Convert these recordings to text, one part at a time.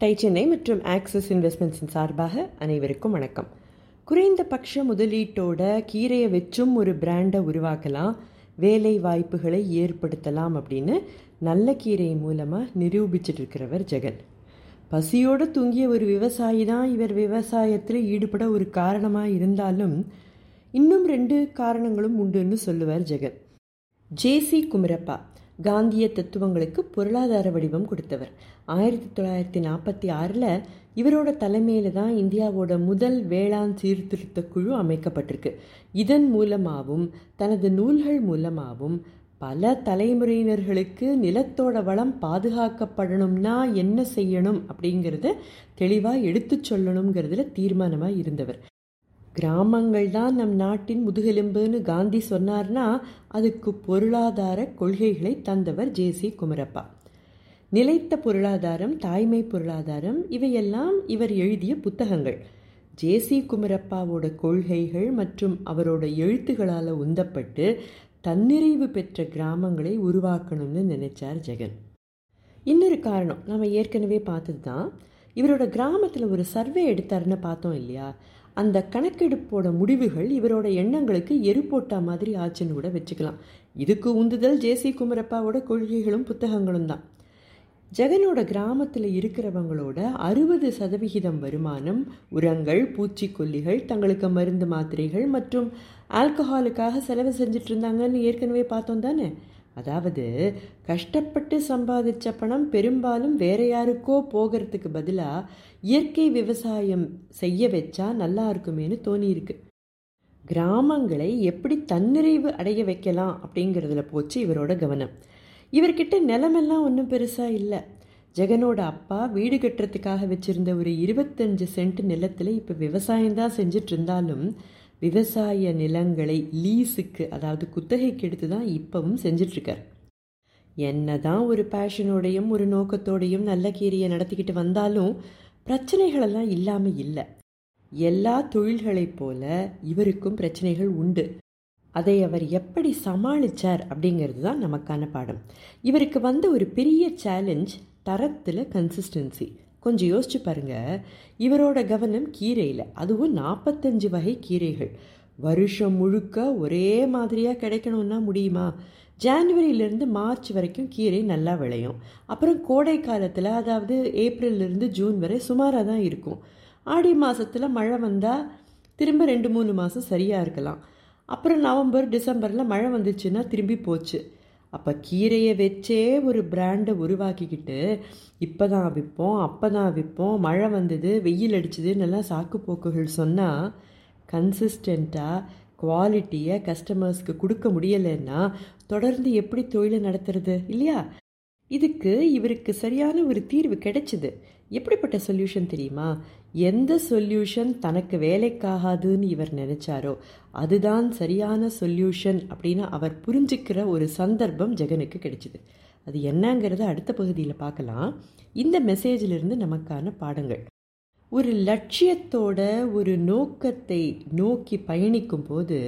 Tie Chennai மற்றும் axis இன்வெஸ்ட்மெண்ட்ஸின் சார்பாக அனைவருக்கும் வணக்கம். குறைந்த பட்ச முதலீட்டோட கீரையை வச்சும் ஒரு பிராண்டை உருவாக்கலாம். வேலை வாய்ப்புகளை ஏற்படுத்தலாம் அப்படின்னு நல்ல கீரை மூலமாக நிரூபிச்சிட்டு இருக்கிறவர் ஜெகன். பசியோடு தூங்கிய ஒரு விவசாயி தான் இவர் விவசாயத்தில் ஈடுபட ஒரு காரணமாக இருந்தாலும் இன்னும் ரெண்டு காரணங்களும் உண்டுன்னு சொல்லுவார் ஜெகன். ஜேசி குமரப்பா. காந்திய தத்துவங்களுக்கு பொருளாதார வடிவம் கொடுத்தவர். ஆயிரத்தி தொள்ளாயிரத்தி நாற்பத்தி ஆறில் இவரோட தலைமையில் தான் இந்தியாவோட முதல் வேளாண் சீர்திருத்த குழு அமைக்கப்பட்டிருக்கு. இதன் மூலமாகவும் தனது நூல்கள் மூலமாகவும் பல தலைமுறையினர்களுக்கு நிலத்தோட வளம் பாதுகாக்கப்படணும்னா என்ன செய்யணும் அப்படிங்கிறத தெளிவாக எடுத்து சொல்லணுங்கிறதுல தீர்மானமாக இருந்தவர். கிராமங்கள் தான் நம் நாட்டின் முதுகெலும்புன்னு காந்தி சொன்னார்னா அதுக்கு பொருளாதார கொள்கைகளை தந்தவர் ஜேசி குமரப்பா. நிலைத்த பொருளாதாரம் தாய்மை பொருளாதாரம் இவையெல்லாம் இவர் எழுதிய புத்தகங்கள். ஜேசி குமரப்பாவோட கொள்கைகள் மற்றும் அவரோட எழுத்துகளால் உந்தப்பட்டு தன்னிறைவு பெற்ற கிராமங்களை உருவாக்கணும்னு நினைச்சார் ஜெகன். இன்னொரு காரணம் நம்ம ஏற்கனவே பார்த்தது தான் இவரோட கிராமத்தில் ஒரு சர்வே எடுத்தாருன்னு பார்த்தோம் இல்லையா? அந்த கணக்கெடுப்போட முடிவுகள் இவரோட எண்ணங்களுக்கு எரு போட்டா மாதிரி ஆச்சுன்னு கூட வச்சுக்கலாம். இதுக்கு உந்துதல் ஜேசி குமரப்பாவோட கொள்கைகளும் புத்தகங்களும் தான். ஜெகனோட கிராமத்தில் இருக்கிறவங்களோட அறுபது சதவிகிதம் வருமானம் உரங்கள் பூச்சிக்கொல்லிகள் தங்களுக்கு மருந்து மாத்திரைகள் மற்றும் ஆல்கஹாலுக்காக செலவு செஞ்சுட்டு இருந்தாங்கன்னு ஏற்கனவே பார்த்தோம் தானே? அதாவது கஷ்டப்பட்டு சம்பாதிச்ச பணம் பெரும்பாலும் வேற யாருக்கோ போகிறதுக்கு பதிலாக இயற்கை விவசாயம் செய்ய வச்சா நல்லா இருக்குமேனு தோணியிருக்கு. கிராமங்களை எப்படி தன்னிறைவு அடைய வைக்கலாம் அப்படிங்கிறதுல போச்சு இவரோட கவனம். இவர்கிட்ட நிலமெல்லாம் ஒன்றும் பெருசாக இல்லை. ஜெகனோட அப்பா வீடு கட்டுறதுக்காக வச்சுருந்த ஒரு இருபத்தஞ்சு சென்ட் நிலத்தில் இப்போ விவசாயம் தான் செஞ்சுட்டு இருந்தாலும் விவசாய நிலங்களை லீஸுக்கு அதாவது குத்தகைக்கு எடுத்து தான் இப்பவும் செஞ்சிட்ருக்கார். என்ன தான் ஒரு பேஷனோடையும் ஒரு நோக்கத்தோடையும் நல்ல கீரியை நடத்திக்கிட்டு வந்தாலும் பிரச்சனைகளெல்லாம் இல்லாமல் இல்லை. எல்லா தொழில்களைப் போல இவருக்கும் பிரச்சனைகள் உண்டு. அதை அவர் எப்படி சமாளித்தார் அப்படிங்கிறது தான் நமக்கான பாடம். இவருக்கு வந்த ஒரு பெரிய சேலஞ்ச் தரத்தில் கன்சிஸ்டன்சி கொஞ்சம் யோசிச்சு பாருங்க. இவரோட கவனம் கீரையில். அதுவும் நாற்பத்தஞ்சு வகை கீரைகள். வருஷம் முழுக்க ஒரே மாதிரியாக கிடைக்கணும்னா முடியுமா? ஜான்வரியிலேருந்து மார்ச் வரைக்கும் கீரை நல்லா விளையும். அப்புறம் கோடை காலத்தில் அதாவது ஏப்ரல்லேருந்து ஜூன் வரை சுமாராக தான் இருக்கும். ஆடி மாதத்தில் மழை வந்தால் திரும்ப ரெண்டு மூணு மாதம் சரியாக இருக்கலாம். அப்புறம் நவம்பர் டிசம்பரில் மழை வந்துச்சுன்னா திரும்பி போச்சு. அப்போ கீரையை வச்சே ஒரு பிராண்டை உருவாக்கிக்கிட்டு இப்போ தான் விற்போம் அப்போ தான் விற்போம் மழை வந்தது வெயில் அடிச்சதுன்னெல்லாம் சாக்கு போக்குகள் சொன்னால் கன்சிஸ்டண்ட்டாக குவாலிட்டியை கஸ்டமர்ஸ்க்கு கொடுக்க முடியலைன்னா தொடர்ந்து எப்படி தொழிலை நடத்துறது இல்லையா? இதுக்கு இவருக்கு சரியான ஒரு தீர்வு கிடைச்சிது. எப்படிப்பட்ட சொல்யூஷன் தெரியுமா? எந்த சொல்யூஷன் தனக்கு வேலைக்காகாதுன்னு இவர் நினைச்சாரோ அதுதான் சரியான சொல்யூஷன் அப்படின்னு அவர் புரிஞ்சுக்கிற ஒரு சந்தர்ப்பம் ஜெகனுக்கு கிடைச்சிது. அது என்னங்கிறத அடுத்த பகுதியில் பார்க்கலாம். இந்த மெசேஜிலிருந்து நமக்கான பாடங்கள். ஒரு லட்சியத்தோட ஒரு நோக்கத்தை நோக்கி பயணிக்கும் போது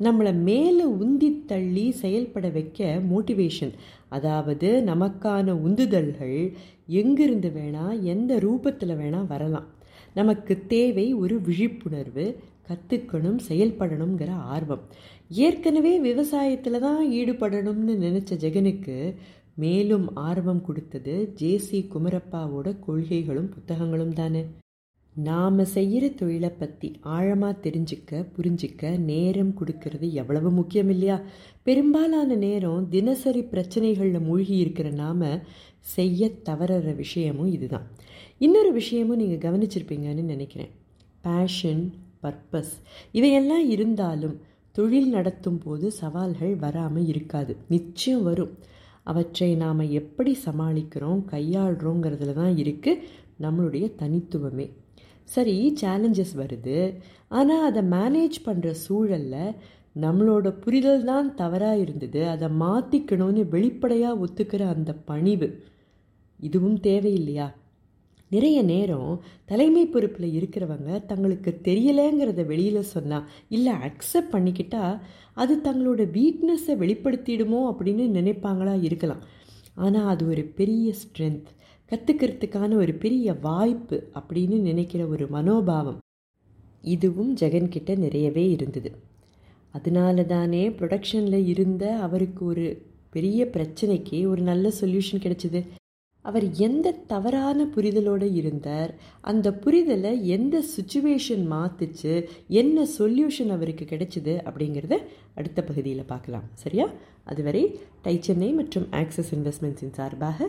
நம்மளை மேலே உந்தி தள்ளி செயல்பட வைக்க மோட்டிவேஷன் அதாவது நமக்கான உந்துதல்கள் எங்கிருந்து வேணால் எந்த ரூபத்தில் வேணால் வரலாம். நமக்கு தேவை ஒரு விழிப்புணர்வு கற்றுக்கணும் செயல்படணுங்கிற ஆர்வம். ஏற்கனவே விவசாயத்தில் தான் ஈடுபடணும்னு நினச்ச ஜெகனுக்கு மேலும் ஆர்வம் கொடுத்தது ஜேசி குமரப்பாவோட கொள்கைகளும் புத்தகங்களும் தானே. நாம் செய்கிற தொழிலை பற்றி ஆழமாக தெரிஞ்சுக்க புரிஞ்சிக்க நேரம் கொடுக்கறது எவ்வளவு முக்கியம் இல்லையா? பெரும்பாலான நேரம் தினசரி பிரச்சனைகளில் மூழ்கி இருக்கிற நாம் செய்ய தவறுற விஷயமும் இதுதான். இன்னொரு விஷயமும் நீங்கள் கவனிச்சிருப்பீங்கன்னு நினைக்கிறேன். பேஷன் பர்பஸ் இவையெல்லாம் இருந்தாலும் தொழில் நடத்தும் போது சவால்கள் வராமல் இருக்காது. நிச்சயம் வரும். அவற்றை நாம் எப்படி சமாளிக்கிறோம் கையாளுறோங்கிறதுல தான் இருக்குது நம்மளுடைய தனித்துவமே. சரி சேலஞ்சஸ் வருது. ஆனால் அதை மேனேஜ் பண்ணுற சூழலில் நம்மளோட புரிதல் தான் தவறாக இருந்தது. அதை மாற்றிக்கணும்னு வெளிப்படையாக ஒத்துக்கிற அந்த பணிவு இதுவும் தேவையில்லையா? நிறைய நேரம் தலைமை பொறுப்பில் இருக்கிறவங்க தங்களுக்கு தெரியலைங்கிறத வெளியில் சொன்னால் இல்லை அக்செப்ட் பண்ணிக்கிட்டா அது தங்களோட வீக்னஸை வெளிப்படுத்திடுமோ அப்படின்னு நினைப்பாங்களா இருக்கலாம். ஆனால் அது ஒரு பெரிய ஸ்ட்ரென்த் கற்றுக்கிறதுக்கான ஒரு பெரிய வாய்ப்பு அப்படின்னு நினைக்கிற ஒரு மனோபாவம் இதுவும் ஜெகன்கிட்ட நிறையவே இருந்தது. அதனால தானே ப்ரொடக்ஷனில் இருந்த அவருக்கு ஒரு பெரிய பிரச்சனைக்கு ஒரு நல்ல சொல்யூஷன் கிடைச்சிது. அவர் எந்த தவறான புரிதலோடு இருந்தார் அந்த புரிதலை எந்த சுச்சுவேஷன் மாற்றுச்சு என்ன சொல்யூஷன் அவருக்கு கிடைச்சிது அப்படிங்கிறத அடுத்த பகுதியில் பார்க்கலாம். சரியா? அதுவரை டை சென்னை மற்றும் ஆக்சஸ் இன்வெஸ்ட்மெண்ட்ஸின் சார்பாக